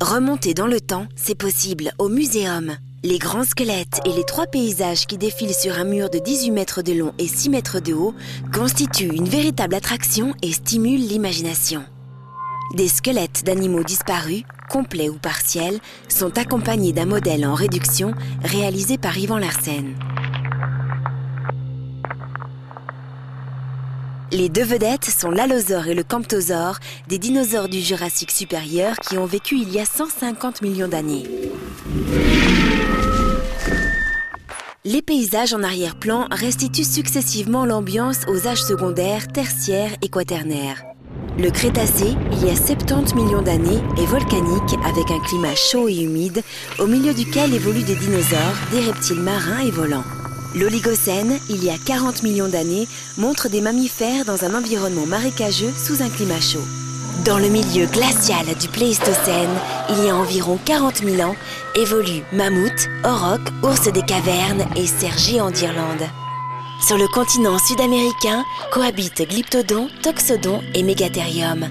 Remonter dans le temps, c'est possible au muséum. Les grands squelettes et les trois paysages qui défilent sur un mur de 18 mètres de long et 6 mètres de haut constituent une véritable attraction et stimulent l'imagination. Des squelettes d'animaux disparus, complets ou partiels, sont accompagnés d'un modèle en réduction réalisé par Yvan Larsen. Les deux vedettes sont l'allosaure et le camptosaure, des dinosaures du Jurassique supérieur qui ont vécu il y a 150 millions d'années. Les paysages en arrière-plan restituent successivement l'ambiance aux âges secondaires, tertiaires et quaternaires. Le Crétacé, il y a 70 millions d'années, est volcanique avec un climat chaud et humide, au milieu duquel évoluent des dinosaures, des reptiles marins et volants. L'Oligocène, il y a 40 millions d'années, montre des mammifères dans un environnement marécageux sous un climat chaud. Dans le milieu glacial du Pléistocène, il y a environ 40 000 ans, évoluent mammouths, aurochs, ours des cavernes et cerfs géants d'Irlande. Sur le continent sud-américain cohabitent glyptodons, toxodons et mégathérium.